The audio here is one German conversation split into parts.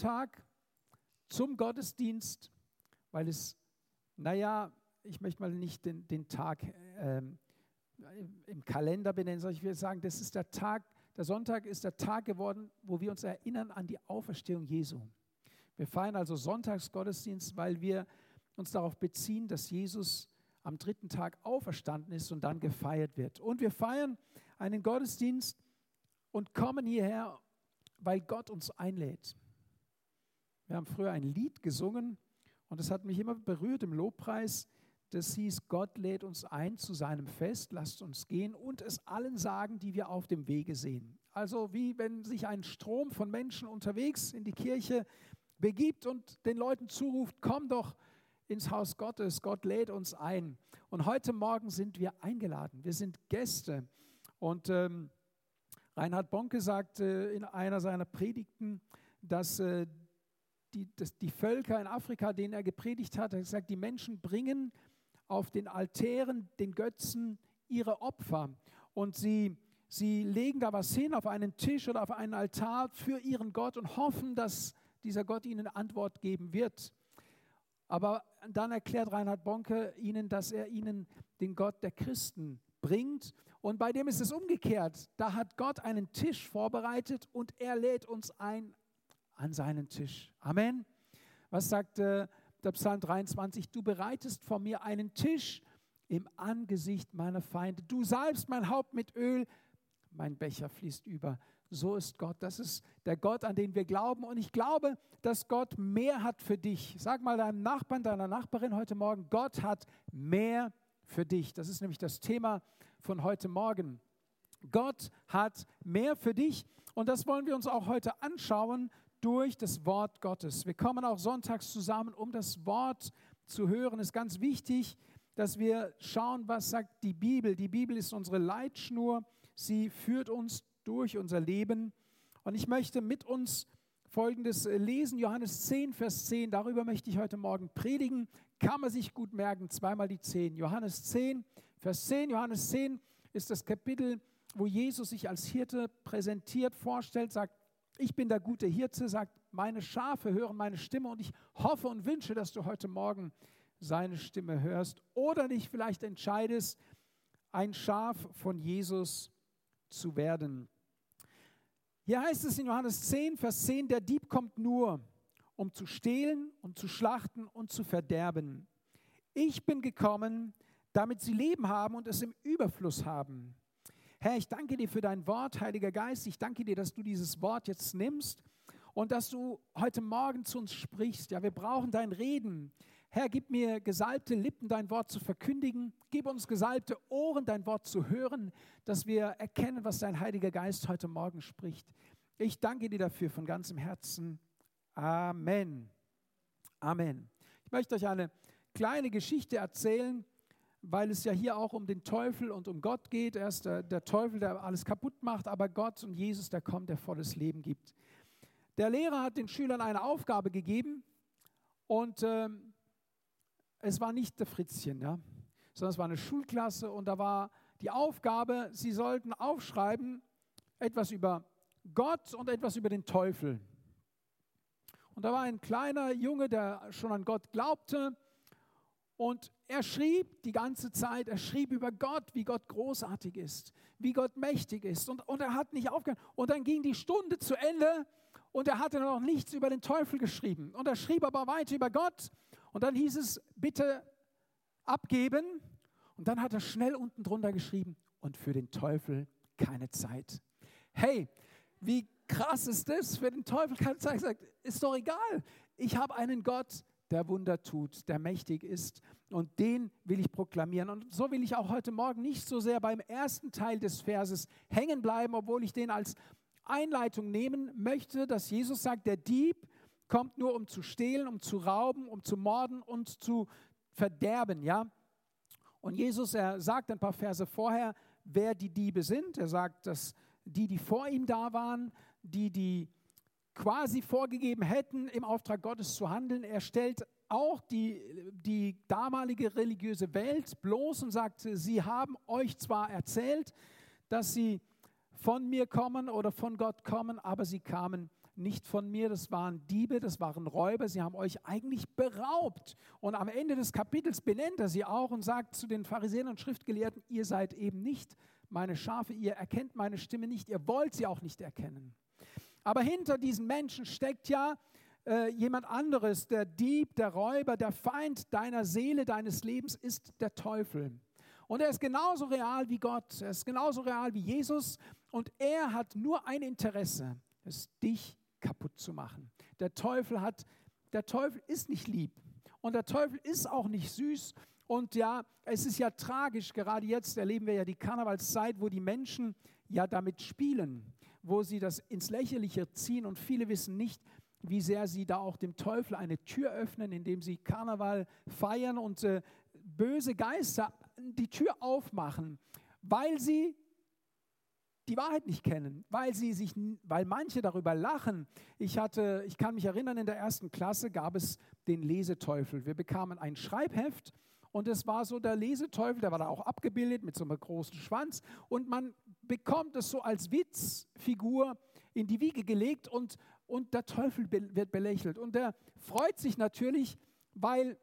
Sonntag zum Gottesdienst, weil es, naja, ich möchte mal nicht den, den Tag ähm, im Kalender benennen, sondern ich will sagen, das ist der Tag, der Sonntag ist der Tag geworden, wo wir uns erinnern an die Auferstehung Jesu. Wir feiern also Sonntagsgottesdienst, weil wir uns darauf beziehen, dass Jesus am dritten Tag auferstanden ist und dann gefeiert wird. Und wir feiern einen Gottesdienst und kommen hierher, weil Gott uns einlädt. Wir haben früher ein Lied gesungen und das hat mich immer berührt im Lobpreis. Das hieß, Gott lädt uns ein zu seinem Fest, lasst uns gehen und es allen sagen, die wir auf dem Wege sehen. Also wie wenn sich ein Strom von Menschen unterwegs in die Kirche begibt und den Leuten zuruft, komm doch ins Haus Gottes, Gott lädt uns ein. Und heute Morgen sind wir eingeladen, wir sind Gäste. Und ähm, Reinhard Bonke sagte in einer seiner Predigten, dass, äh, die, dass die Völker in Afrika, denen er gepredigt hat, er hat gesagt, die Menschen bringen auf den Altären, den Götzen, ihre Opfer. Und sie, sie legen da was hin auf einen Tisch oder auf einen Altar für ihren Gott und hoffen, dass dieser Gott ihnen Antwort geben wird. Aber dann erklärt Reinhard Bonke ihnen, dass er ihnen den Gott der Christen bringt. Und bei dem ist es umgekehrt. Da hat Gott einen Tisch vorbereitet und er lädt uns ein an seinen Tisch. Amen. Was sagt äh, der Psalm 23, du bereitest vor mir einen Tisch im Angesicht meiner Feinde. Du salbst mein Haupt mit Öl, mein Becher fließt über. So ist Gott. Das ist der Gott, an den wir glauben. Und ich glaube, dass Gott mehr hat für dich. Sag mal deinem Nachbarn, deiner Nachbarin heute Morgen, Gott hat mehr für dich. Das ist nämlich das Thema von heute Morgen. Gott hat mehr für dich. Und das wollen wir uns auch heute anschauen durch das Wort Gottes. Wir kommen auch sonntags zusammen, um das Wort zu hören. Es ist ganz wichtig, dass wir schauen, was sagt die Bibel. Die Bibel ist unsere Leitschnur. Sie führt uns durch unser Leben. Und ich möchte mit uns Folgendes lesen, Johannes 10, Vers 10. Darüber möchte ich heute Morgen predigen. Kann man sich gut merken, zweimal die 10. Johannes 10, Vers 10. Johannes 10 ist das Kapitel, wo Jesus sich als Hirte präsentiert, vorstellt, sagt, ich bin der gute Hirte, sagt, meine Schafe hören meine Stimme und ich hoffe und wünsche, dass du heute Morgen seine Stimme hörst oder dich vielleicht entscheidest, ein Schaf von Jesus zu werden. Hier heißt es in Johannes 10, Vers 10, der Dieb kommt nur, um zu stehlen und zu schlachten und zu verderben. Ich bin gekommen, damit sie Leben haben und es im Überfluss haben. Herr, ich danke dir für dein Wort, Heiliger Geist. Ich danke dir, dass du dieses Wort jetzt nimmst und dass du heute Morgen zu uns sprichst. Ja, wir brauchen dein Reden. Herr, gib mir gesalbte Lippen, dein Wort zu verkündigen. Gib uns gesalbte Ohren, dein Wort zu hören, dass wir erkennen, was dein Heiliger Geist heute Morgen spricht. Ich danke dir dafür von ganzem Herzen. Amen. Amen. Ich möchte euch eine kleine Geschichte erzählen weil es ja hier auch um den Teufel und um Gott geht. Er ist der, der, Teufel, der alles kaputt macht, aber Gott und Jesus, der kommt, der volles Leben gibt. Der Lehrer hat den Schülern eine Aufgabe gegeben und äh, es war nicht der Fritzchen, ja, sondern es war eine Schulklasse und da war die Aufgabe, sie sollten aufschreiben etwas über Gott und etwas über den Teufel. Und da war ein kleiner Junge, der schon an Gott glaubte und er schrieb die ganze Zeit, er schrieb über Gott, wie Gott großartig ist, wie Gott mächtig ist. Und, und er hat nicht aufgehört. Und dann ging die Stunde zu Ende und er hatte noch nichts über den Teufel geschrieben. Und er schrieb aber weiter über Gott. Und dann hieß es, bitte abgeben. Und dann hat er schnell unten drunter geschrieben, und für den Teufel keine Zeit. Hey, wie krass ist das? Für den Teufel keine Zeit. Ist doch egal. Ich habe einen Gott, der Wunder tut, der mächtig ist. Und den will ich proklamieren. Und so will ich auch heute Morgen nicht so sehr beim ersten Teil des Verses hängen bleiben, obwohl ich den als Einleitung nehmen möchte, dass Jesus sagt, der Dieb kommt nur, um zu stehlen, um zu rauben, um zu morden und zu verderben. Ja? Und Jesus, er sagt ein paar Verse vorher, wer die Diebe sind. Er sagt, dass die, die vor ihm da waren, die, die quasi vorgegeben hätten, im Auftrag Gottes zu handeln. Er stellt auch die, die damalige religiöse Welt bloß und sagt, sie haben euch zwar erzählt, dass sie von mir kommen oder von Gott kommen, aber sie kamen nicht von mir, das waren Diebe, das waren Räuber, sie haben euch eigentlich beraubt. Und am Ende des Kapitels benennt er sie auch und sagt zu den Pharisäern und Schriftgelehrten, ihr seid eben nicht meine Schafe, ihr erkennt meine Stimme nicht, ihr wollt sie auch nicht erkennen. Aber hinter diesen Menschen steckt ja äh, jemand anderes, der Dieb, der Räuber, der Feind deiner Seele, deines Lebens ist der Teufel. Und er ist genauso real wie Gott, er ist genauso real wie Jesus. Und er hat nur ein Interesse, es dich kaputt zu machen. Der Teufel hat, der Teufel ist nicht lieb. Und der Teufel ist auch nicht süß. Und ja, es ist ja tragisch, gerade jetzt erleben wir ja die Karnevalszeit, wo die Menschen ja damit spielen, wo sie das ins Lächerliche ziehen und viele wissen nicht, wie sehr sie da auch dem Teufel eine Tür öffnen, indem sie Karneval feiern und äh, böse Geister die Tür aufmachen, weil sie die Wahrheit nicht kennen, weil sie sich, weil manche darüber lachen. Ich hatte, ich kann mich erinnern, in der ersten Klasse gab es den Leseteufel. Wir bekamen ein Schreibheft und es war so der Leseteufel, der war da auch abgebildet mit so einem großen Schwanz und man bekommt es so als Witzfigur in die Wiege gelegt und, und der Teufel wird belächelt. Und der freut sich natürlich, weil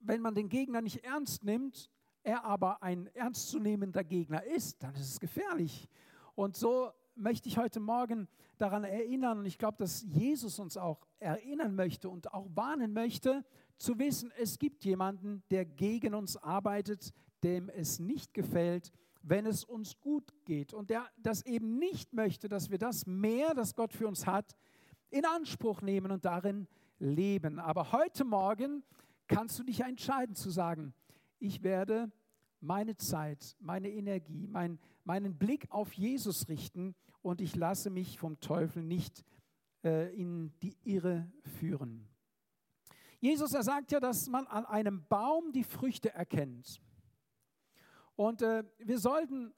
wenn man den Gegner nicht ernst nimmt, er aber ein ernstzunehmender Gegner ist, dann ist es gefährlich. Und so möchte ich heute Morgen daran erinnern, und ich glaube, dass Jesus uns auch erinnern möchte und auch warnen möchte, zu wissen, es gibt jemanden, der gegen uns arbeitet, dem es nicht gefällt, wenn es uns gut geht und der das eben nicht möchte, dass wir das mehr, das Gott für uns hat, in Anspruch nehmen und darin leben. Aber heute Morgen kannst du dich entscheiden zu sagen, ich werde meine Zeit, meine Energie, mein, meinen Blick auf Jesus richten und ich lasse mich vom Teufel nicht äh, in die Irre führen. Jesus, er sagt ja, dass man an einem Baum die Früchte erkennt. Und äh, wir sollten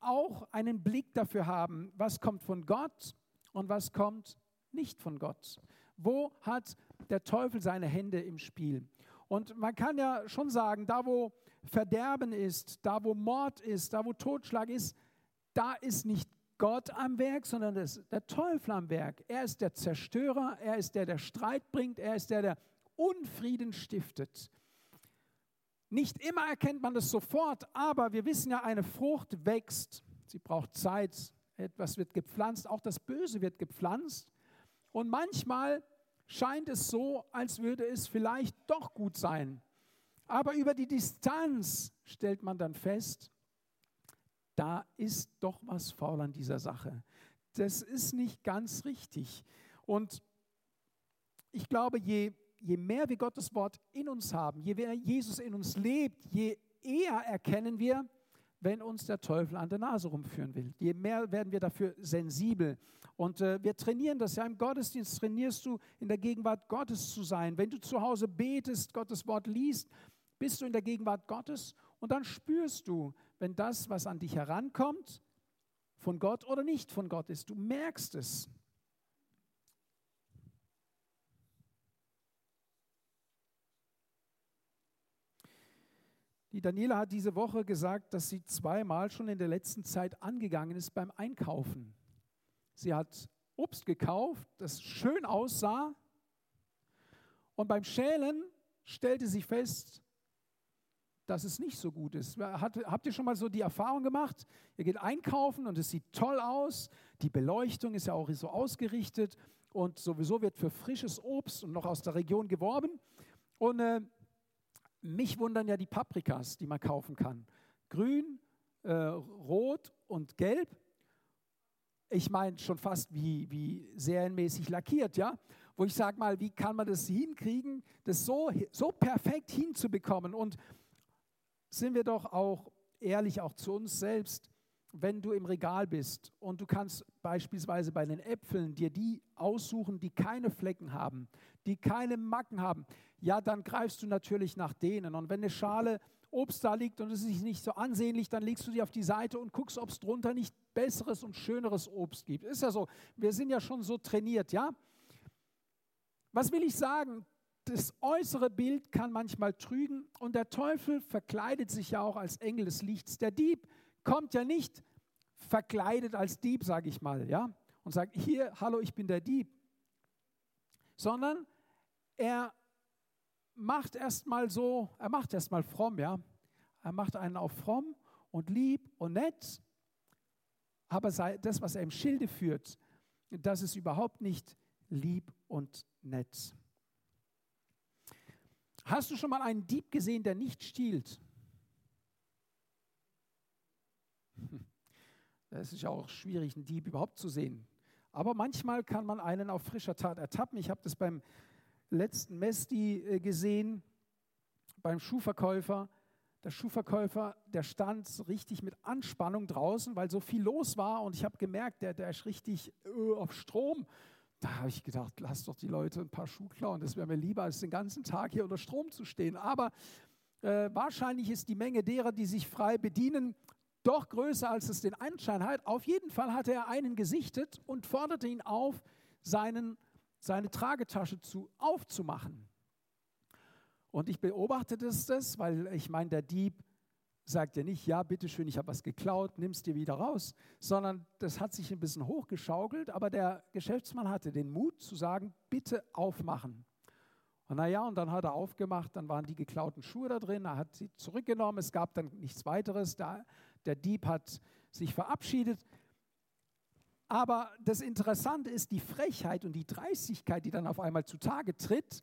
auch einen Blick dafür haben, was kommt von Gott und was kommt nicht von Gott. Wo hat der Teufel seine Hände im Spiel? Und man kann ja schon sagen, da wo Verderben ist, da wo Mord ist, da wo Totschlag ist, da ist nicht Gott am Werk, sondern der Teufel am Werk. Er ist der Zerstörer, er ist der, der Streit bringt, er ist der, der Unfrieden stiftet. Nicht immer erkennt man das sofort, aber wir wissen ja, eine Frucht wächst. Sie braucht Zeit. Etwas wird gepflanzt, auch das Böse wird gepflanzt. Und manchmal scheint es so, als würde es vielleicht doch gut sein. Aber über die Distanz stellt man dann fest, da ist doch was faul an dieser Sache. Das ist nicht ganz richtig. Und ich glaube, je je mehr wir Gottes Wort in uns haben, je mehr Jesus in uns lebt, je eher erkennen wir, wenn uns der Teufel an der Nase rumführen will. Je mehr werden wir dafür sensibel. Und äh, wir trainieren das ja im Gottesdienst, trainierst du in der Gegenwart Gottes zu sein. Wenn du zu Hause betest, Gottes Wort liest, bist du in der Gegenwart Gottes und dann spürst du, wenn das, was an dich herankommt, von Gott oder nicht von Gott ist. Du merkst es. Die Daniela hat diese Woche gesagt, dass sie zweimal schon in der letzten Zeit angegangen ist beim Einkaufen. Sie hat Obst gekauft, das schön aussah. Und beim Schälen stellte sie fest, dass es nicht so gut ist. habt ihr schon mal so die Erfahrung gemacht? Ihr geht einkaufen und es sieht toll aus. Die Beleuchtung ist ja auch so ausgerichtet und sowieso wird für frisches Obst und noch aus der Region geworben. Und äh, mich wundern ja die Paprikas, die man kaufen kann. Grün, äh, rot und gelb. Ich meine schon fast wie, wie serienmäßig lackiert, ja. Wo ich sage mal, wie kann man das hinkriegen, das so, so perfekt hinzubekommen? Und sind wir doch auch ehrlich, auch zu uns selbst, wenn du im Regal bist und du kannst beispielsweise bei den Äpfeln dir die aussuchen, die keine Flecken haben, die keine Macken haben, ja, dann greifst du natürlich nach denen. Und wenn eine Schale Obst da liegt und es ist nicht so ansehnlich, dann legst du sie auf die Seite und guckst, ob es drunter nicht besseres und schöneres Obst gibt. Ist ja so. Wir sind ja schon so trainiert, ja? Was will ich sagen? Das äußere Bild kann manchmal trügen und der Teufel verkleidet sich ja auch als Engel des Lichts. Der Dieb kommt ja nicht verkleidet als Dieb, sage ich mal, ja, und sagt, hier, hallo, ich bin der Dieb. sondern er macht erstmal so, er macht erstmal fromm, ja. Er macht einen auf fromm und lieb und nett, aber das, was er im Schilde führt, das ist überhaupt nicht lieb und nett. Hast du schon mal einen Dieb gesehen, der nicht stiehlt? Es ist ja auch schwierig, einen Dieb überhaupt zu sehen. Aber manchmal kann man einen auf frischer Tat ertappen. Ich habe das beim letzten Mesti äh, gesehen, beim Schuhverkäufer. Der Schuhverkäufer, der stand richtig mit Anspannung draußen, weil so viel los war. Und ich habe gemerkt, der, der ist richtig äh, auf Strom. Da habe ich gedacht, lass doch die Leute ein paar Schuhe klauen. Das wäre mir lieber, als den ganzen Tag hier unter Strom zu stehen. Aber äh, wahrscheinlich ist die Menge derer, die sich frei bedienen, doch größer, als es den Anschein hat. Auf jeden Fall hatte er einen gesichtet und forderte ihn auf, seinen, seine Tragetasche zu, aufzumachen. Und ich beobachtete das, weil ich meine, der Dieb sagt ja nicht, ja, bitteschön, ich habe was geklaut, nimm es dir wieder raus, sondern das hat sich ein bisschen hochgeschaukelt, aber der Geschäftsmann hatte den Mut zu sagen, bitte aufmachen. Und naja, und dann hat er aufgemacht, dann waren die geklauten Schuhe da drin, er hat sie zurückgenommen, es gab dann nichts weiteres, der, der Dieb hat sich verabschiedet. Aber das Interessante ist die Frechheit und die Dreistigkeit, die dann auf einmal zutage tritt.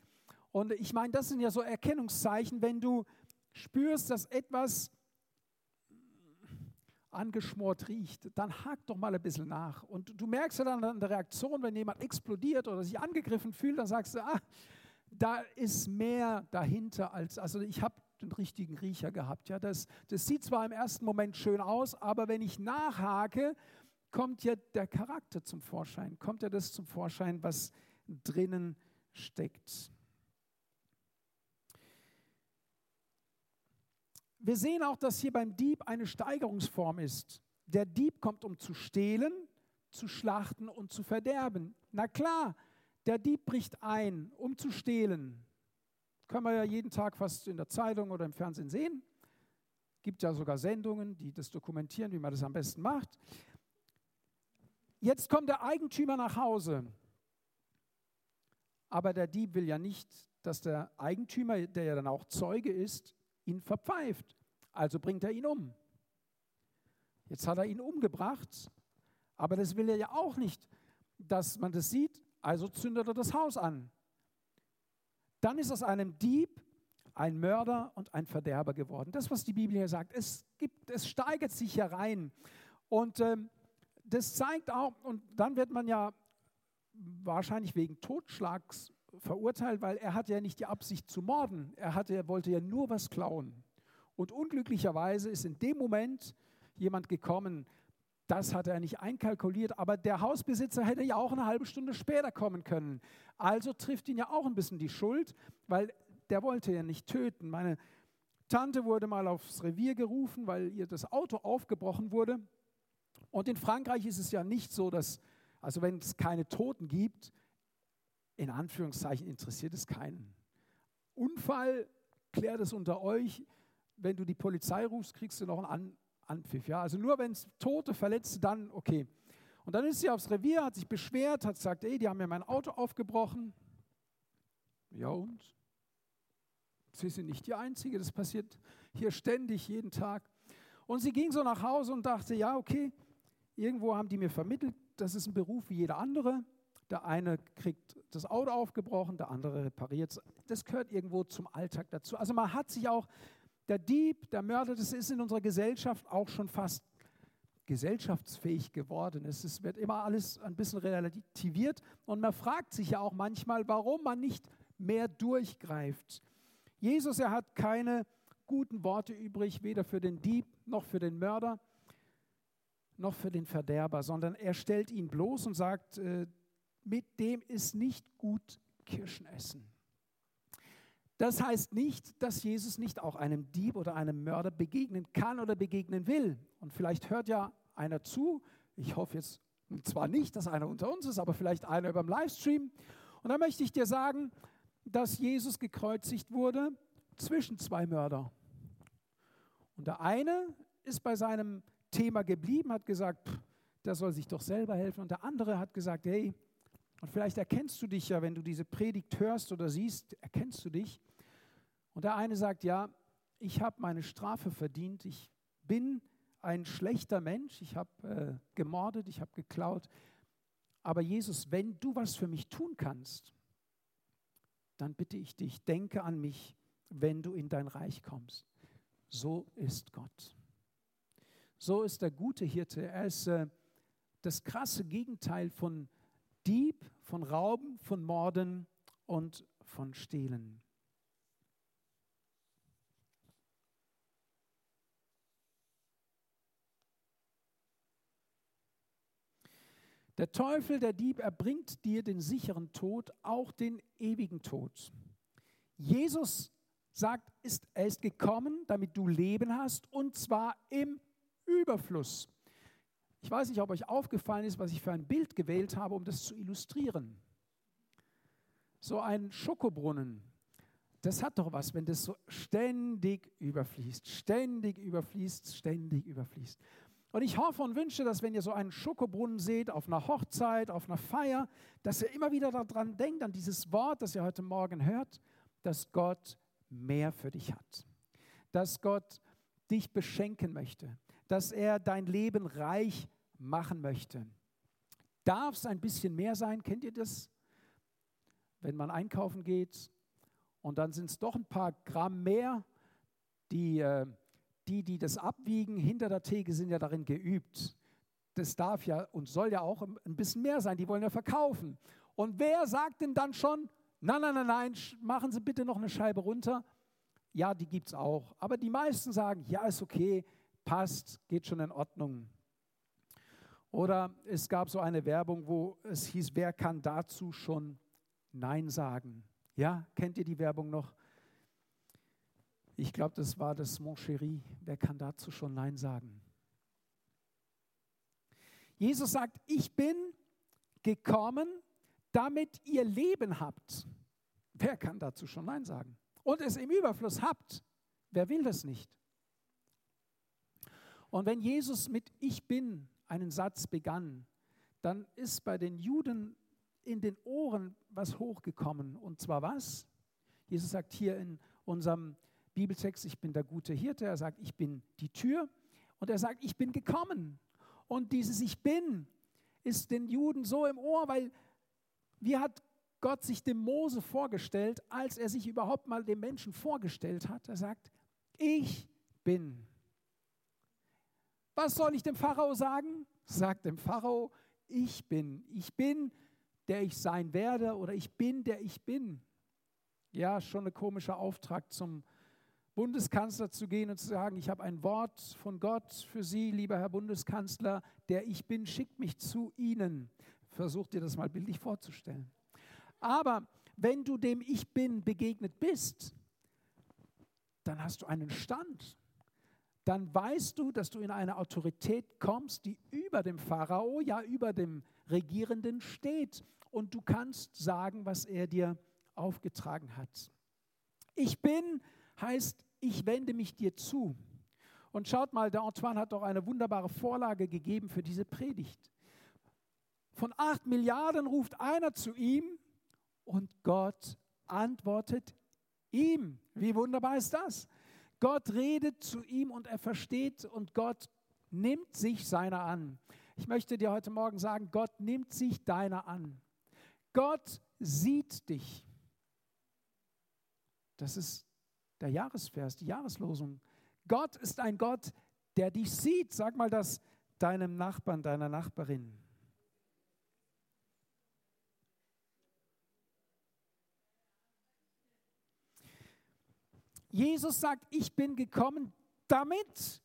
Und ich meine, das sind ja so Erkennungszeichen, wenn du spürst, dass etwas angeschmort riecht, dann hakt doch mal ein bisschen nach. Und du merkst ja dann an der Reaktion, wenn jemand explodiert oder sich angegriffen fühlt, dann sagst du, ah, da ist mehr dahinter als, also ich habe den richtigen Riecher gehabt. Ja, das, das sieht zwar im ersten Moment schön aus, aber wenn ich nachhake, kommt ja der Charakter zum Vorschein, kommt ja das zum Vorschein, was drinnen steckt. Wir sehen auch, dass hier beim Dieb eine Steigerungsform ist. Der Dieb kommt, um zu stehlen, zu schlachten und zu verderben. Na klar, der Dieb bricht ein, um zu stehlen. Können wir ja jeden Tag fast in der Zeitung oder im Fernsehen sehen. Gibt ja sogar Sendungen, die das dokumentieren, wie man das am besten macht. Jetzt kommt der Eigentümer nach Hause. Aber der Dieb will ja nicht, dass der Eigentümer, der ja dann auch Zeuge ist, ihn verpfeift. Also bringt er ihn um. Jetzt hat er ihn umgebracht, aber das will er ja auch nicht, dass man das sieht. Also zündet er das Haus an. Dann ist aus einem Dieb ein Mörder und ein Verderber geworden. Das, was die Bibel hier sagt, es, gibt, es steigert sich herein. Und ähm, das zeigt auch, und dann wird man ja wahrscheinlich wegen Totschlags verurteilt, weil er hatte ja nicht die Absicht zu morden. Er, hatte, er wollte ja nur was klauen. Und unglücklicherweise ist in dem Moment jemand gekommen, das hat er nicht einkalkuliert, aber der Hausbesitzer hätte ja auch eine halbe Stunde später kommen können. Also trifft ihn ja auch ein bisschen die Schuld, weil der wollte ja nicht töten. Meine Tante wurde mal aufs Revier gerufen, weil ihr das Auto aufgebrochen wurde. Und in Frankreich ist es ja nicht so, dass, also wenn es keine Toten gibt, in Anführungszeichen interessiert es keinen. Unfall, klärt es unter euch. Wenn du die Polizei rufst, kriegst du noch einen Anpfiff. Ja? Also nur wenn es Tote, Verletzte, dann okay. Und dann ist sie aufs Revier, hat sich beschwert, hat gesagt, ey, die haben mir mein Auto aufgebrochen. Ja und? Sie sind nicht die Einzige, das passiert hier ständig, jeden Tag. Und sie ging so nach Hause und dachte, ja, okay, irgendwo haben die mir vermittelt, das ist ein Beruf wie jeder andere. Der eine kriegt das Auto aufgebrochen, der andere repariert es. Das gehört irgendwo zum Alltag dazu. Also man hat sich auch der Dieb, der Mörder, das ist in unserer Gesellschaft auch schon fast gesellschaftsfähig geworden. Es, wird immer alles ein bisschen relativiert und man fragt sich ja auch manchmal, warum man nicht mehr durchgreift. Jesus, er hat keine guten Worte übrig, weder für den Dieb noch für den Mörder noch für den Verderber, sondern er stellt ihn bloß und sagt, äh, mit dem ist nicht gut Kirschen essen. Das heißt nicht, dass Jesus nicht auch einem Dieb oder einem Mörder begegnen kann oder begegnen will. Und vielleicht hört ja einer zu, ich hoffe jetzt zwar nicht, dass einer unter uns ist, aber vielleicht einer über dem Livestream. Und da möchte ich dir sagen, dass Jesus gekreuzigt wurde zwischen zwei Mörder. Und der eine ist bei seinem Thema geblieben, hat gesagt, pff, der soll sich doch selber helfen. Und der andere hat gesagt, hey, Und vielleicht erkennst du dich ja, wenn du diese Predigt hörst oder siehst, erkennst du dich. Und der eine sagt, ja, ich habe meine Strafe verdient, ich bin ein schlechter Mensch, ich habe äh, gemordet, ich habe geklaut. Aber Jesus, wenn du was für mich tun kannst, dann bitte ich dich, denke an mich, wenn du in dein Reich kommst. So ist Gott. So ist der gute Hirte. Er ist äh, das krasse Gegenteil von Dieb, von Rauben, von Morden und von Stehlen. Der Teufel, der Dieb, erbringt dir den sicheren Tod, auch den ewigen Tod. Jesus sagt, ist, er ist gekommen, damit du Leben hast, und zwar im Überfluss. Ich weiß nicht, ob euch aufgefallen ist, was ich für ein Bild gewählt habe, um das zu illustrieren. So ein Schokobrunnen, das hat doch was, wenn das so ständig überfließt, ständig überfließt, ständig überfließt. Und ich hoffe und wünsche, dass wenn ihr so einen Schokobrunnen seht, auf einer Hochzeit, auf einer Feier, dass ihr immer wieder daran denkt, an dieses Wort, das ihr heute Morgen hört, dass Gott mehr für dich hat. Dass Gott dich beschenken möchte. Dass er dein Leben reich machen möchte. Darf es ein bisschen mehr sein? Kennt ihr das? Wenn man einkaufen geht und dann sind es doch ein paar Gramm mehr, die äh, die, die das abwiegen hinter der Theke, sind ja darin geübt. Das darf ja und soll ja auch ein bisschen mehr sein. Die wollen ja verkaufen. Und wer sagt denn dann schon, nein, nein, nein, nein, machen Sie bitte noch eine Scheibe runter? Ja, die gibt es auch. Aber die meisten sagen, ja, ist okay, passt, geht schon in Ordnung. Oder es gab so eine Werbung, wo es hieß, wer kann dazu schon Nein sagen? Ja, kennt ihr die Werbung noch? Ich glaube, das war das Mon Chéri. Wer kann dazu schon Nein sagen? Jesus sagt, ich bin gekommen, damit ihr Leben habt. Wer kann dazu schon Nein sagen? Und es im Überfluss habt. Wer will das nicht? Und wenn Jesus mit Ich bin einen Satz begann, dann ist bei den Juden in den Ohren was hochgekommen. Und zwar was? Jesus sagt hier in unserem Bibeltext, ich bin der gute Hirte, er sagt, ich bin die Tür und er sagt, ich bin gekommen. Und dieses Ich bin ist den Juden so im Ohr, weil wie hat Gott sich dem Mose vorgestellt, als er sich überhaupt mal dem Menschen vorgestellt hat? Er sagt, ich bin. Was soll ich dem Pharao sagen? Sagt dem Pharao, ich bin. Ich bin, der ich sein werde oder ich bin, der ich bin. Ja, schon ein komischer Auftrag zum Bundeskanzler zu gehen und zu sagen, ich habe ein Wort von Gott für Sie, lieber Herr Bundeskanzler, der ich bin, schickt mich zu Ihnen. Versucht dir das mal bildlich vorzustellen. Aber wenn du dem Ich bin begegnet bist, dann hast du einen Stand. Dann weißt du, dass du in eine Autorität kommst, die über dem Pharao, ja über dem Regierenden steht. Und du kannst sagen, was er dir aufgetragen hat. Ich bin heißt, ich wende mich dir zu. Und schaut mal, der Antoine hat doch eine wunderbare Vorlage gegeben für diese Predigt. Von acht Milliarden ruft einer zu ihm und Gott antwortet ihm. Wie wunderbar ist das? Gott redet zu ihm und er versteht und Gott nimmt sich seiner an. Ich möchte dir heute Morgen sagen, Gott nimmt sich deiner an. Gott sieht dich. Das ist der Jahresvers, die Jahreslosung. Gott ist ein Gott, der dich sieht. Sag mal das deinem Nachbarn, deiner Nachbarin. Jesus sagt, ich bin gekommen, damit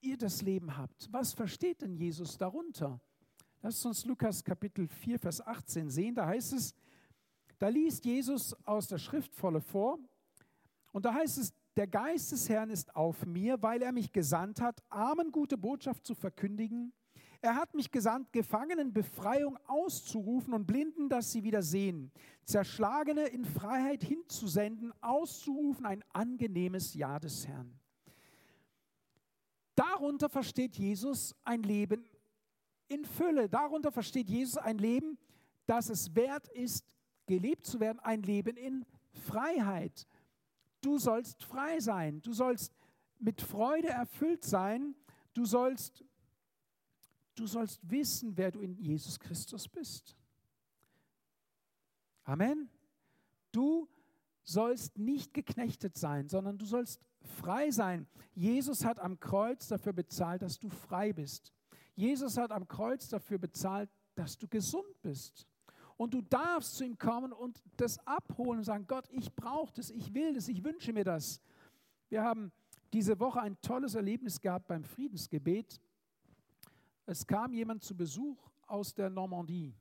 ihr das Leben habt. Was versteht denn Jesus darunter? Lasst uns Lukas Kapitel 4, Vers 18 sehen. Da heißt es, da liest Jesus aus der Schriftvolle vor und da heißt es, der Geist des Herrn ist auf mir, weil er mich gesandt hat, Armen gute Botschaft zu verkündigen. Er hat mich gesandt, Gefangenen Befreiung auszurufen und Blinden, dass sie wieder sehen, Zerschlagene in Freiheit hinzusenden, auszurufen ein angenehmes Jahr des Herrn. Darunter versteht Jesus ein Leben in Fülle. Darunter versteht Jesus ein Leben, dass es wert ist, gelebt zu werden, ein Leben in Freiheit. Du sollst frei sein, du sollst mit Freude erfüllt sein, du sollst, du sollst wissen, wer du in Jesus Christus bist. Amen. Du sollst nicht geknechtet sein, sondern du sollst frei sein. Jesus hat am Kreuz dafür bezahlt, dass du frei bist. Jesus hat am Kreuz dafür bezahlt, dass du gesund bist. Und du darfst zu ihm kommen und das abholen und sagen, Gott, ich brauche das, ich will das, ich wünsche mir das. Wir haben diese Woche ein tolles Erlebnis gehabt beim Friedensgebet. Es kam jemand zu Besuch aus der Normandie.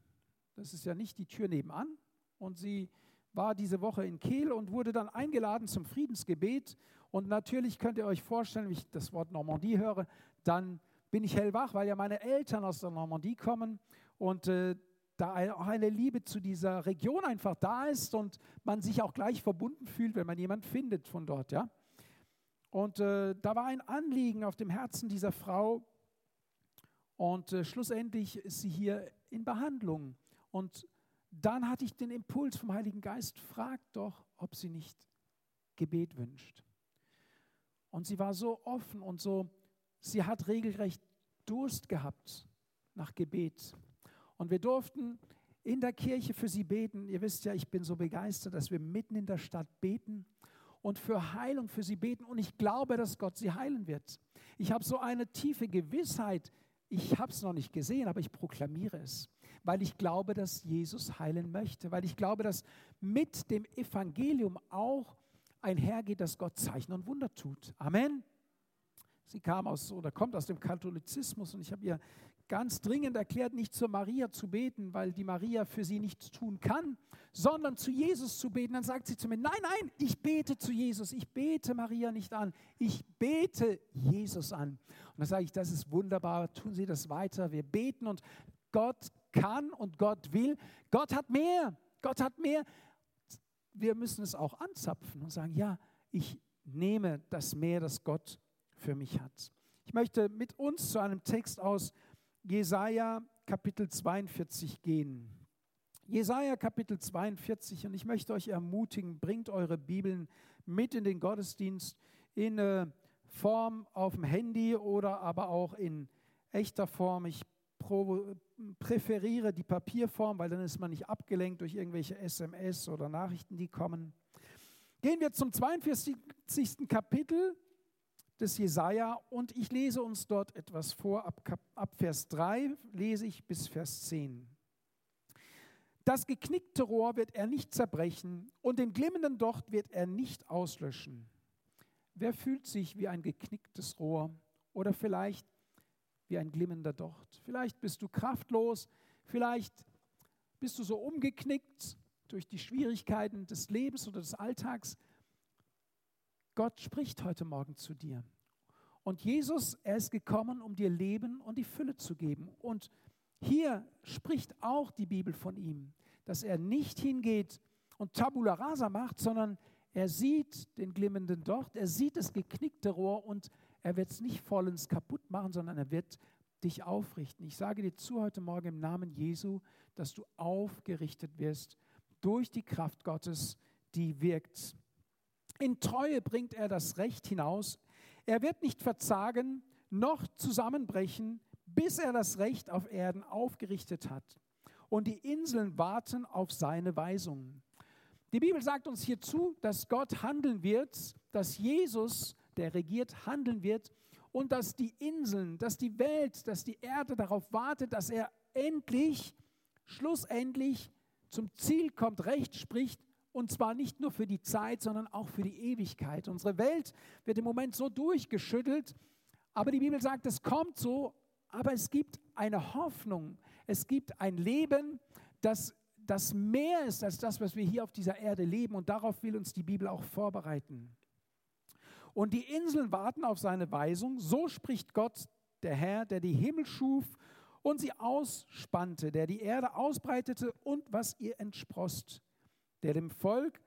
Das ist ja nicht die Tür nebenan. Und sie war diese Woche in Kehl und wurde dann eingeladen zum Friedensgebet. Und natürlich könnt ihr euch vorstellen, wenn ich das Wort Normandie höre, dann bin ich hellwach, weil ja meine Eltern aus der Normandie kommen und äh, da auch eine Liebe zu dieser Region einfach da ist und man sich auch gleich verbunden fühlt, wenn man jemanden findet von dort, ja. Und äh, da war ein Anliegen auf dem Herzen dieser Frau und äh, schlussendlich ist sie hier in Behandlung. Und dann hatte ich den Impuls vom Heiligen Geist, frag doch, ob sie nicht Gebet wünscht. Und sie war so offen und so, sie hat regelrecht Durst gehabt nach Gebet. Und wir durften in der Kirche für sie beten. Ihr wisst ja, ich bin so begeistert, dass wir mitten in der Stadt beten und für Heilung für sie beten. Und ich glaube, dass Gott sie heilen wird. Ich habe so eine tiefe Gewissheit. Ich habe es noch nicht gesehen, aber ich proklamiere es weil ich glaube, dass Jesus heilen möchte, weil ich glaube, dass mit dem Evangelium auch einhergeht, dass Gott Zeichen und Wunder tut. Amen. Sie kam aus oder kommt aus dem Katholizismus und ich habe ihr ganz dringend erklärt, nicht zur Maria zu beten, weil die Maria für sie nichts tun kann, sondern zu Jesus zu beten. Dann sagt sie zu mir, nein, nein, ich bete zu Jesus, ich bete Maria nicht an, ich bete Jesus an. Und dann sage ich, das ist wunderbar, tun Sie das weiter, wir beten und Gott kann und Gott will. Gott hat mehr. Gott hat mehr. Wir müssen es auch anzapfen und sagen, ja, ich nehme das mehr, das Gott für mich hat. Ich möchte mit uns zu einem Text aus Jesaja Kapitel 42 gehen. Jesaja Kapitel 42 und ich möchte euch ermutigen, bringt eure Bibeln mit in den Gottesdienst in äh, Form auf dem Handy oder aber auch in echter Form. Ich präferiere die Papierform, weil dann ist man nicht abgelenkt durch irgendwelche SMS oder Nachrichten, die kommen. Gehen wir zum 42. Kapitel des Jesaja und ich lese uns dort etwas vor. Ab, ab Vers 3 lese ich bis Vers 10. Das geknickte Rohr wird er nicht zerbrechen und den glimmenden Docht wird er nicht auslöschen. Wer fühlt sich wie ein geknicktes Rohr oder vielleicht wie ein glimmender Docht. Vielleicht bist du kraftlos, vielleicht bist du so umgeknickt durch die Schwierigkeiten des Lebens oder des Alltags. Gott spricht heute Morgen zu dir. Und Jesus, er ist gekommen, um dir Leben und die Fülle zu geben. Und hier spricht auch die Bibel von ihm, dass er nicht hingeht und Tabula rasa macht, sondern er sieht den glimmenden Docht, er sieht das geknickte Rohr und er wird es nicht vollends kaputt machen, sondern er wird dich aufrichten. Ich sage dir zu heute Morgen im Namen Jesu, dass du aufgerichtet wirst durch die Kraft Gottes, die wirkt. In Treue bringt er das Recht hinaus. Er wird nicht verzagen noch zusammenbrechen, bis er das Recht auf Erden aufgerichtet hat. Und die Inseln warten auf seine Weisungen. Die Bibel sagt uns hierzu, dass Gott handeln wird, dass Jesus der regiert, handeln wird und dass die Inseln, dass die Welt, dass die Erde darauf wartet, dass er endlich, schlussendlich zum Ziel kommt, Recht spricht und zwar nicht nur für die Zeit, sondern auch für die Ewigkeit. Unsere Welt wird im Moment so durchgeschüttelt, aber die Bibel sagt, es kommt so, aber es gibt eine Hoffnung, es gibt ein Leben, das, das mehr ist als das, was wir hier auf dieser Erde leben und darauf will uns die Bibel auch vorbereiten. Und die Inseln warten auf seine Weisung. So spricht Gott, der Herr, der die Himmel schuf und sie ausspannte, der die Erde ausbreitete und was ihr entsprost, der dem Volk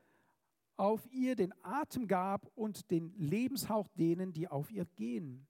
auf ihr den Atem gab und den Lebenshauch denen, die auf ihr gehen.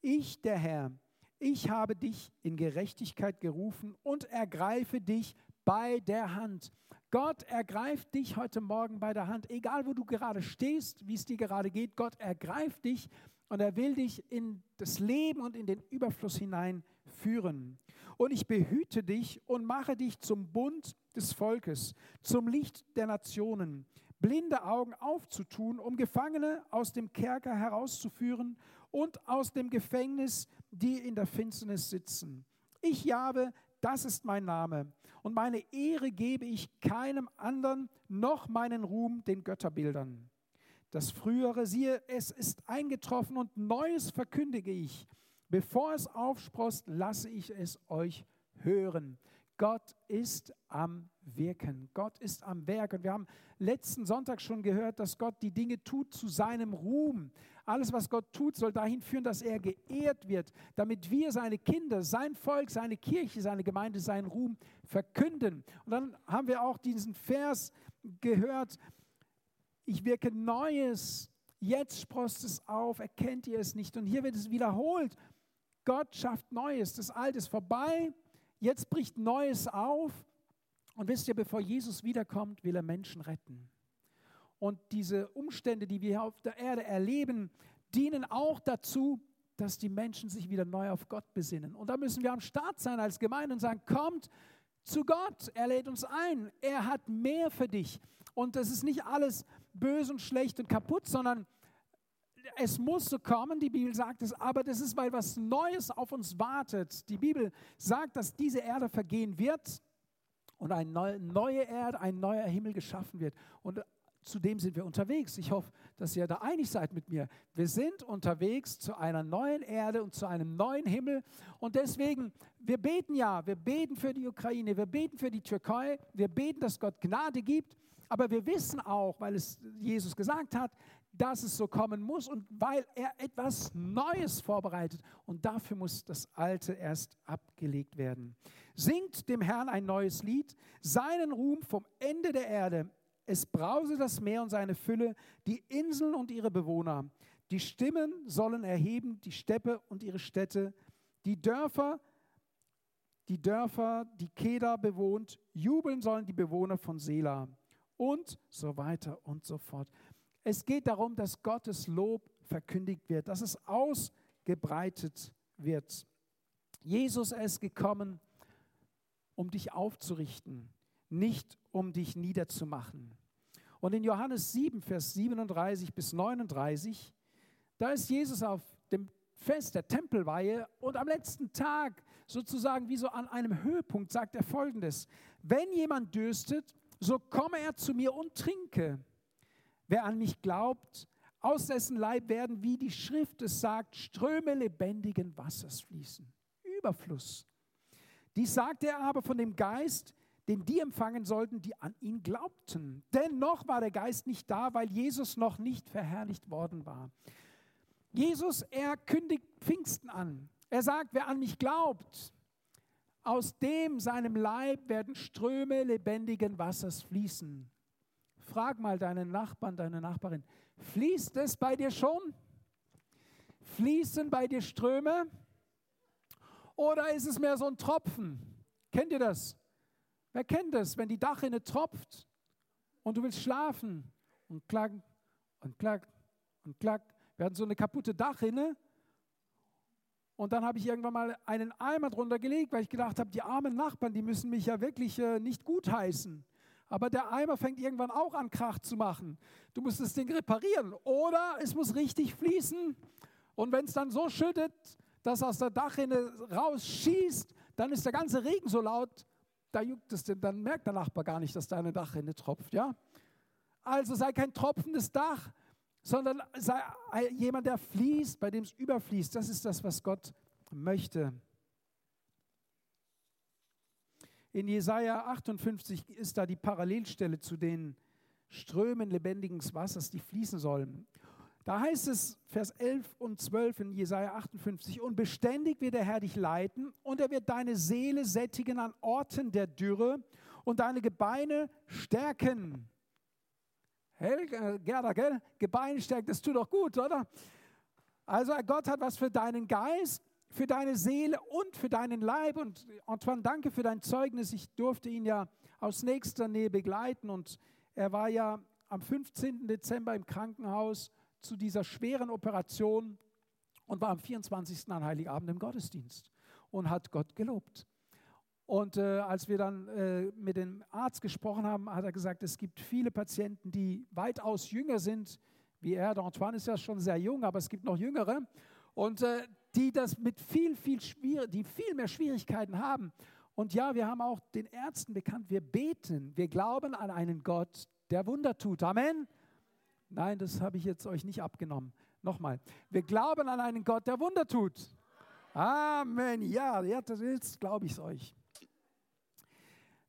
Ich, der Herr, ich habe dich in Gerechtigkeit gerufen und ergreife dich bei der Hand. Gott ergreift dich heute Morgen bei der Hand, egal wo du gerade stehst, wie es dir gerade geht. Gott ergreift dich und er will dich in das Leben und in den Überfluss hineinführen. Und ich behüte dich und mache dich zum Bund des Volkes, zum Licht der Nationen, blinde Augen aufzutun, um Gefangene aus dem Kerker herauszuführen und aus dem Gefängnis, die in der Finsternis sitzen. Ich Jahwe, das ist mein Name. Und meine Ehre gebe ich keinem anderen, noch meinen Ruhm den Götterbildern. Das Frühere, siehe, es ist eingetroffen und Neues verkündige ich. Bevor es aufsprost, lasse ich es euch hören. Gott ist am Wirken. Gott ist am Werk. Und wir haben letzten Sonntag schon gehört, dass Gott die Dinge tut zu seinem Ruhm. Alles, was Gott tut, soll dahin führen, dass er geehrt wird, damit wir seine Kinder, sein Volk, seine Kirche, seine Gemeinde, seinen Ruhm verkünden. Und dann haben wir auch diesen Vers gehört, ich wirke Neues, jetzt sprost es auf, erkennt ihr es nicht. Und hier wird es wiederholt. Gott schafft Neues, das Alte ist vorbei, Jetzt bricht Neues auf. Und wisst ihr, bevor Jesus wiederkommt, will er Menschen retten. Und diese Umstände, die wir hier auf der Erde erleben, dienen auch dazu, dass die Menschen sich wieder neu auf Gott besinnen. Und da müssen wir am Start sein als Gemeinde und sagen, kommt zu Gott, er lädt uns ein, er hat mehr für dich. Und das ist nicht alles böse und schlecht und kaputt, sondern es muss so kommen, die Bibel sagt es, aber das ist, weil was Neues auf uns wartet. Die Bibel sagt, dass diese Erde vergehen wird und eine neue Erde, ein neuer Himmel geschaffen wird. Und zu dem sind wir unterwegs. Ich hoffe, dass ihr da einig seid mit mir. Wir sind unterwegs zu einer neuen Erde und zu einem neuen Himmel. Und deswegen, wir beten ja, wir beten für die Ukraine, wir beten für die Türkei, wir beten, dass Gott Gnade gibt. Aber wir wissen auch, weil es Jesus gesagt hat, dass es so kommen muss und weil er etwas Neues vorbereitet. Und dafür muss das Alte erst abgelegt werden. Singt dem Herrn ein neues Lied, seinen Ruhm vom Ende der Erde. Es brause das Meer und seine Fülle, die Inseln und ihre Bewohner. Die Stimmen sollen erheben, die Steppe und ihre Städte, die Dörfer, die Dörfer, die Keda bewohnt, jubeln sollen die Bewohner von Sela und so weiter und so fort. Es geht darum, dass Gottes Lob verkündigt wird, dass es ausgebreitet wird. Jesus ist gekommen, um dich aufzurichten, nicht um dich niederzumachen. Und in Johannes 7, Vers 37 bis 39, da ist Jesus auf dem Fest der Tempelweihe und am letzten Tag, sozusagen wie so an einem Höhepunkt, sagt er folgendes: Wenn jemand dürstet, so komme er zu mir und trinke. Wer an mich glaubt, aus dessen Leib werden, wie die Schrift es sagt, Ströme lebendigen Wassers fließen. Überfluss. Dies sagt er aber von dem Geist, den die empfangen sollten, die an ihn glaubten. Dennoch war der Geist nicht da, weil Jesus noch nicht verherrlicht worden war. Jesus, er kündigt Pfingsten an. Er sagt, wer an mich glaubt, aus dem, seinem Leib, werden Ströme lebendigen Wassers fließen. Frag mal deinen Nachbarn, deine Nachbarin, fließt es bei dir schon? Fließen bei dir Ströme? Oder ist es mehr so ein Tropfen? Kennt ihr das? Wer kennt das, wenn die Dachrinne tropft und du willst schlafen und klack und klack und klack. Wir hatten so eine kaputte Dachrinne und dann habe ich irgendwann mal einen Eimer drunter gelegt, weil ich gedacht habe, die armen Nachbarn, die müssen mich ja wirklich äh, nicht gutheißen. Aber der Eimer fängt irgendwann auch an, Krach zu machen. Du musst das Ding reparieren. Oder es muss richtig fließen. Und wenn es dann so schüttet, dass aus der Dachrinne rausschießt, dann ist der ganze Regen so laut, da juckt es denn, dann merkt der Nachbar gar nicht, dass deine Dachrinne tropft. Ja? Also sei kein tropfendes Dach, sondern sei jemand, der fließt, bei dem es überfließt. Das ist das, was Gott möchte. In Jesaja 58 ist da die Parallelstelle zu den Strömen lebendigen Wassers, die fließen sollen. Da heißt es, Vers 11 und 12 in Jesaja 58, und beständig wird der Herr dich leiten, und er wird deine Seele sättigen an Orten der Dürre und deine Gebeine stärken. Hell, äh, Gerda, gell? Gebeine stärken, das tut doch gut, oder? Also Gott hat was für deinen Geist, für deine Seele und für deinen Leib. Und Antoine, danke für dein Zeugnis. Ich durfte ihn ja aus nächster Nähe begleiten und er war ja am 15. Dezember im Krankenhaus zu dieser schweren Operation und war am 24. an Heiligabend im Gottesdienst und hat Gott gelobt. Und äh, als wir dann äh, mit dem Arzt gesprochen haben, hat er gesagt, es gibt viele Patienten, die weitaus jünger sind, wie er. Der Antoine ist ja schon sehr jung, aber es gibt noch jüngere. Und äh, die das mit viel, viel schwier die viel mehr Schwierigkeiten haben. Und ja, wir haben auch den Ärzten bekannt, wir beten, wir glauben an einen Gott, der Wunder tut. Amen. Nein, das habe ich jetzt euch nicht abgenommen. Nochmal. Wir glauben an einen Gott, der Wunder tut. Amen. Ja, jetzt glaube ich es euch.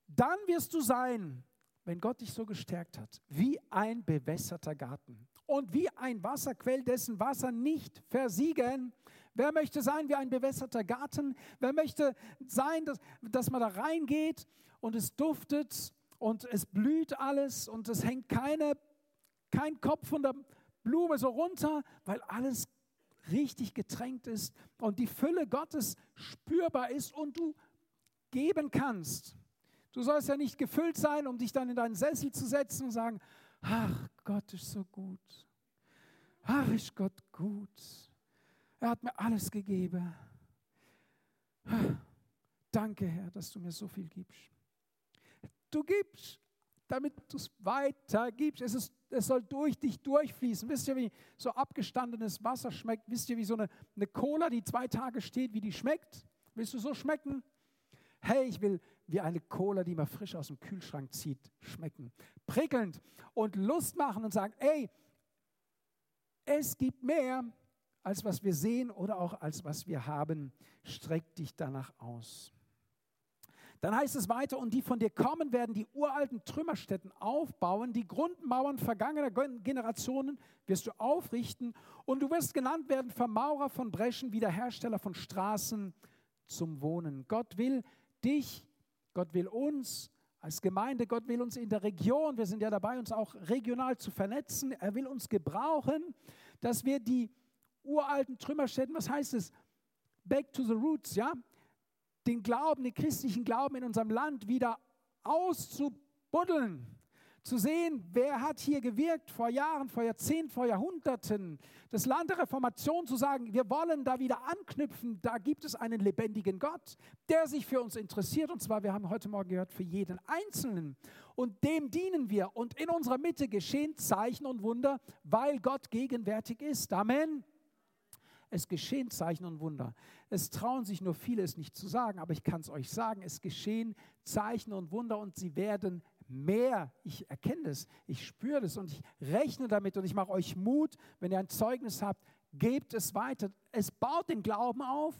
Dann wirst du sein, wenn Gott dich so gestärkt hat, wie ein bewässerter Garten und wie ein Wasserquell, dessen Wasser nicht versiegen. Wer möchte sein wie ein bewässerter Garten? Wer möchte sein, dass, dass man da reingeht und es duftet und es blüht alles und es hängt keine, kein Kopf von der Blume so runter, weil alles richtig getränkt ist und die Fülle Gottes spürbar ist und du geben kannst. Du sollst ja nicht gefüllt sein, um dich dann in deinen Sessel zu setzen und sagen, ach, Gott ist so gut. Ach, ist Gott gut. Er hat mir alles gegeben. Danke, Herr, dass du mir so viel gibst. Du gibst, damit du es weitergibst. Es, ist, es soll durch dich durchfließen. Wisst ihr, wie so abgestandenes Wasser schmeckt? Wisst ihr, wie so eine, eine Cola, die zwei Tage steht, wie die schmeckt? Willst du so schmecken? Hey, ich will wie eine Cola, die man frisch aus dem Kühlschrank zieht, schmecken. Prickelnd und Lust machen und sagen, ey, es gibt mehr, als was wir sehen oder auch als was wir haben. Streck dich danach aus. Dann heißt es weiter, und die von dir kommen, werden die uralten Trümmerstätten aufbauen, die Grundmauern vergangener Generationen wirst du aufrichten und du wirst genannt werden Vermaurer von Breschen, Wiederhersteller von Straßen zum Wohnen. Gott will dich Gott will uns als Gemeinde, Gott will uns in der Region, wir sind ja dabei, uns auch regional zu vernetzen. Er will uns gebrauchen, dass wir die uralten Trümmerstätten, was heißt es? Back to the roots, ja? Den Glauben, den christlichen Glauben in unserem Land wieder auszubuddeln zu sehen, wer hat hier gewirkt vor Jahren, vor Jahrzehnten, vor Jahrhunderten. Das Land der Reformation zu sagen, wir wollen da wieder anknüpfen, da gibt es einen lebendigen Gott, der sich für uns interessiert. Und zwar, wir haben heute Morgen gehört, für jeden Einzelnen. Und dem dienen wir. Und in unserer Mitte geschehen Zeichen und Wunder, weil Gott gegenwärtig ist. Amen. Es geschehen Zeichen und Wunder. Es trauen sich nur viele, es nicht zu sagen, aber ich kann es euch sagen, es geschehen Zeichen und Wunder und sie werden mehr. Ich erkenne das, ich spüre das und ich rechne damit und ich mache euch Mut, wenn ihr ein Zeugnis habt, gebt es weiter. Es baut den Glauben auf,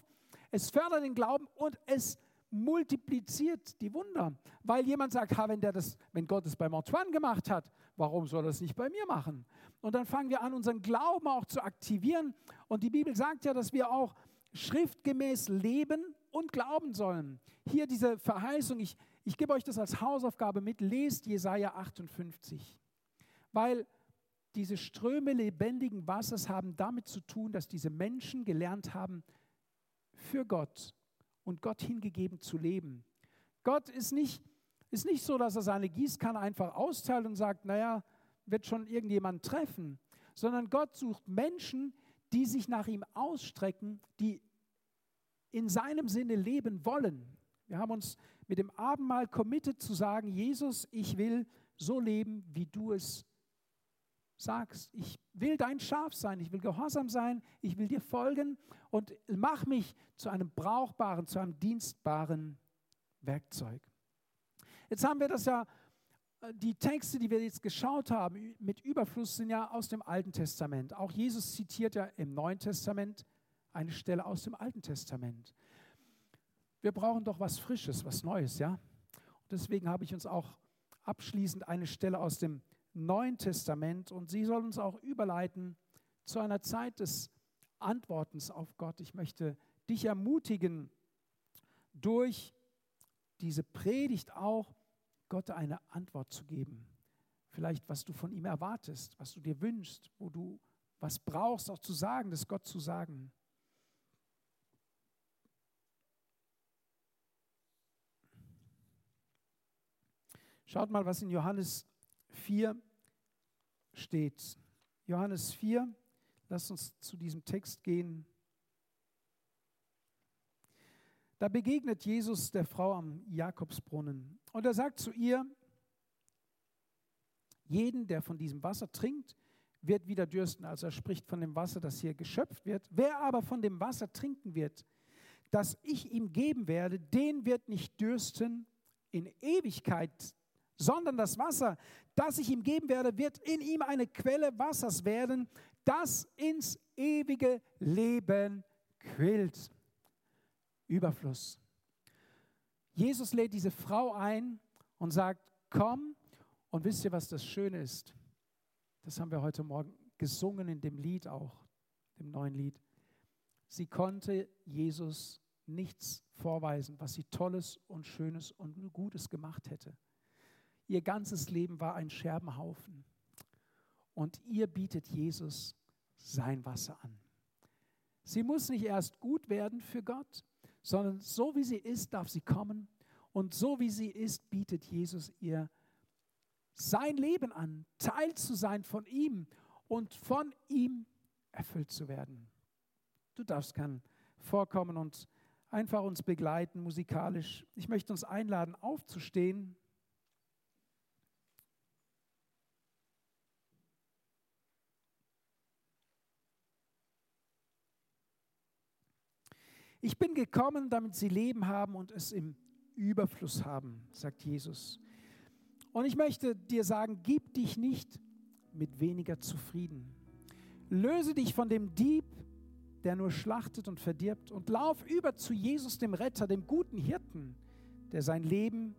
es fördert den Glauben und es multipliziert die Wunder. Weil jemand sagt, ha, wenn, der das, wenn Gott es bei Antoine gemacht hat, warum soll er es nicht bei mir machen? Und dann fangen wir an, unseren Glauben auch zu aktivieren. Und die Bibel sagt ja, dass wir auch schriftgemäß leben und glauben sollen. Hier diese Verheißung, ich, ich gebe euch das als Hausaufgabe mit, lest Jesaja 58. Weil diese Ströme lebendigen Wassers haben damit zu tun, dass diese Menschen gelernt haben, für Gott und Gott hingegeben zu leben. Gott ist nicht, ist nicht so, dass er seine Gießkanne einfach austeilt und sagt, naja, wird schon irgendjemand treffen, sondern Gott sucht Menschen, die sich nach ihm ausstrecken, die in seinem Sinne leben wollen. Wir haben uns mit dem Abendmahl committed zu sagen, Jesus, ich will so leben, wie du es sagst. Ich will dein Schaf sein, ich will gehorsam sein, ich will dir folgen und mach mich zu einem brauchbaren, zu einem dienstbaren Werkzeug. Jetzt haben wir das ja, die Texte, die wir jetzt geschaut haben, mit Überfluss sind ja aus dem Alten Testament. Auch Jesus zitiert ja im Neuen Testament eine Stelle aus dem Alten Testament wir brauchen doch was Frisches, was Neues, ja? Und deswegen habe ich uns auch abschließend eine Stelle aus dem Neuen Testament und sie soll uns auch überleiten zu einer Zeit des Antwortens auf Gott. Ich möchte dich ermutigen, durch diese Predigt auch Gott eine Antwort zu geben. Vielleicht, was du von ihm erwartest, was du dir wünschst, wo du was brauchst, auch zu sagen, das Gott zu sagen. Schaut mal, was in Johannes 4 steht. Johannes 4, lasst uns zu diesem Text gehen. Da begegnet Jesus der Frau am Jakobsbrunnen und er sagt zu ihr, jeden, der von diesem Wasser trinkt, wird wieder dürsten. Also er spricht von dem Wasser, das hier geschöpft wird. Wer aber von dem Wasser trinken wird, das ich ihm geben werde, den wird nicht dürsten in Ewigkeit, sondern das Wasser, das ich ihm geben werde, wird in ihm eine Quelle Wassers werden, das ins ewige Leben quillt. Überfluss. Jesus lädt diese Frau ein und sagt, komm und wisst ihr, was das Schöne ist? Das haben wir heute Morgen gesungen in dem Lied auch, dem neuen Lied. Sie konnte Jesus nichts vorweisen, was sie Tolles und Schönes und Gutes gemacht hätte. Ihr ganzes Leben war ein Scherbenhaufen. Und ihr bietet Jesus sein Wasser an. Sie muss nicht erst gut werden für Gott, sondern so wie sie ist, darf sie kommen. Und so wie sie ist, bietet Jesus ihr sein Leben an, Teil zu sein von ihm und von ihm erfüllt zu werden. Du darfst gern vorkommen und einfach uns begleiten musikalisch. Ich möchte uns einladen, aufzustehen. Ich bin gekommen, damit sie Leben haben und es im Überfluss haben, sagt Jesus. Und ich möchte dir sagen, gib dich nicht mit weniger zufrieden. Löse dich von dem Dieb, der nur schlachtet und verdirbt, und lauf über zu Jesus, dem Retter, dem guten Hirten, der sein Leben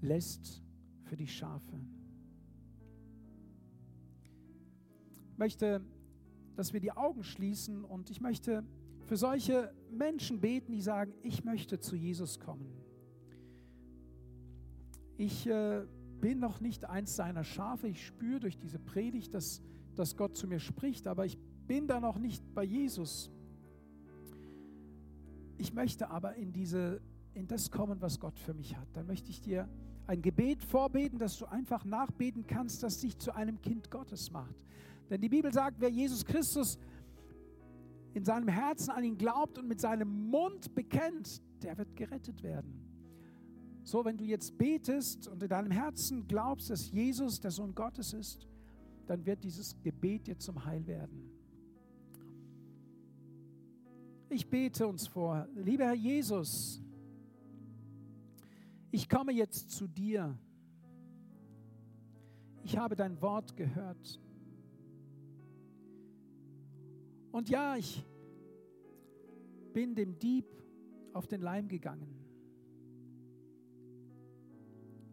lässt für die Schafe. Ich möchte, dass wir die Augen schließen und ich möchte für solche Menschen beten, die sagen, ich möchte zu Jesus kommen. Ich äh, bin noch nicht eins seiner Schafe. Ich spüre durch diese Predigt, dass, dass Gott zu mir spricht, aber ich bin da noch nicht bei Jesus. Ich möchte aber in, diese, in das kommen, was Gott für mich hat. Dann möchte ich dir ein Gebet vorbeten, dass du einfach nachbeten kannst, das dich zu einem Kind Gottes macht. Denn die Bibel sagt, wer Jesus Christus in seinem Herzen an ihn glaubt und mit seinem Mund bekennt, der wird gerettet werden. So, wenn du jetzt betest und in deinem Herzen glaubst, dass Jesus der Sohn Gottes ist, dann wird dieses Gebet dir zum Heil werden. Ich bete uns vor, lieber Herr Jesus, ich komme jetzt zu dir. Ich habe dein Wort gehört. Und ja, ich bin dem Dieb auf den Leim gegangen.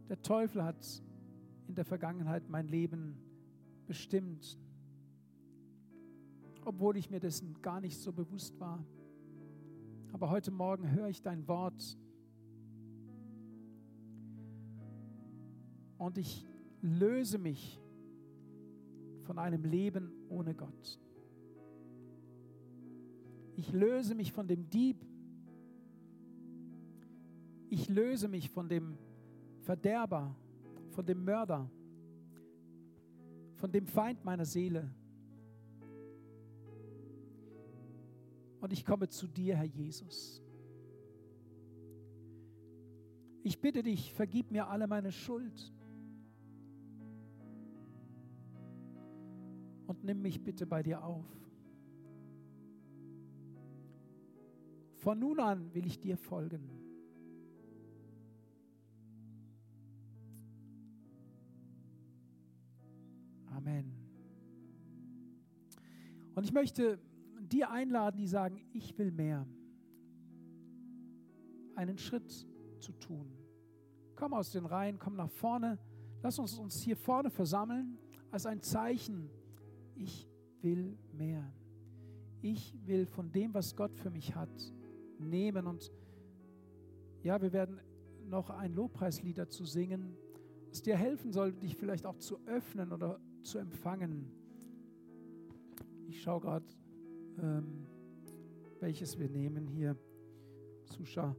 Der Teufel hat in der Vergangenheit mein Leben bestimmt, obwohl ich mir dessen gar nicht so bewusst war. Aber heute Morgen höre ich dein Wort und ich löse mich von einem Leben ohne Gott. Ich löse mich von dem Dieb. Ich löse mich von dem Verderber, von dem Mörder, von dem Feind meiner Seele. Und ich komme zu dir, Herr Jesus. Ich bitte dich, vergib mir alle meine Schuld. Und nimm mich bitte bei dir auf. Von nun an will ich dir folgen. Amen. Und ich möchte die einladen, die sagen, ich will mehr, einen Schritt zu tun. Komm aus den Reihen, komm nach vorne. Lass uns uns hier vorne versammeln als ein Zeichen. Ich will mehr. Ich will von dem, was Gott für mich hat, nehmen. Und ja, wir werden noch ein Lobpreislied dazu singen, das dir helfen soll, dich vielleicht auch zu öffnen oder zu empfangen. Ich schaue gerade, ähm, welches wir nehmen hier. Susha.